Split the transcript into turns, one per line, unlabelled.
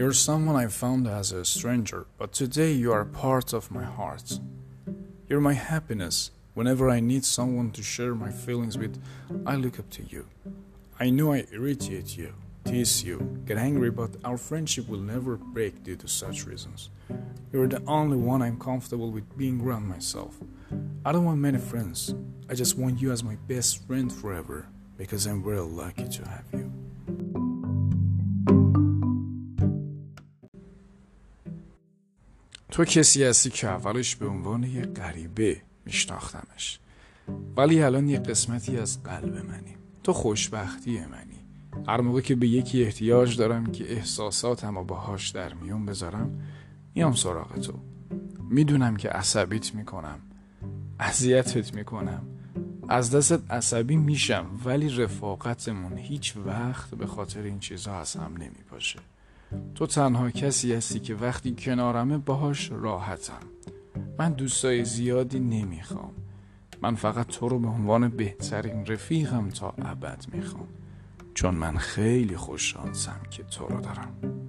You're someone I found as a stranger, but today you are part of my heart. You're my happiness. Whenever I need someone to share my feelings with, I look up to you. I know I irritate you, tease you, get angry, but our friendship will never break due to such reasons. You're the only one I'm comfortable with being around myself. I don't want many friends. I just want you as my best friend forever because I'm very lucky to have you. تو کسی هستی که اولش به عنوان یه غریبه میشناختمش. ولی الان یه قسمتی از قلب منی. تو خوشبختی منی. هر موقع که به یکی احتیاج دارم که احساساتم و باهاش در میون بذارم میام سراغ تو. می‌دونم که عصبیت می‌کنم اذیتت می‌کنم. از دستت عصبی میشم ولی رفاقتمون هیچ وقت به خاطر این چیزها از هم نمیپاشه تو تنها کسی هستی که وقتی کنارمه باهاش راحتم. من دوستای زیادی نمی‌خوام. من فقط تو رو به عنوان بهترین رفیقم تا ابد می‌خوام. چون من خیلی خوششانسم که تو رو دارم.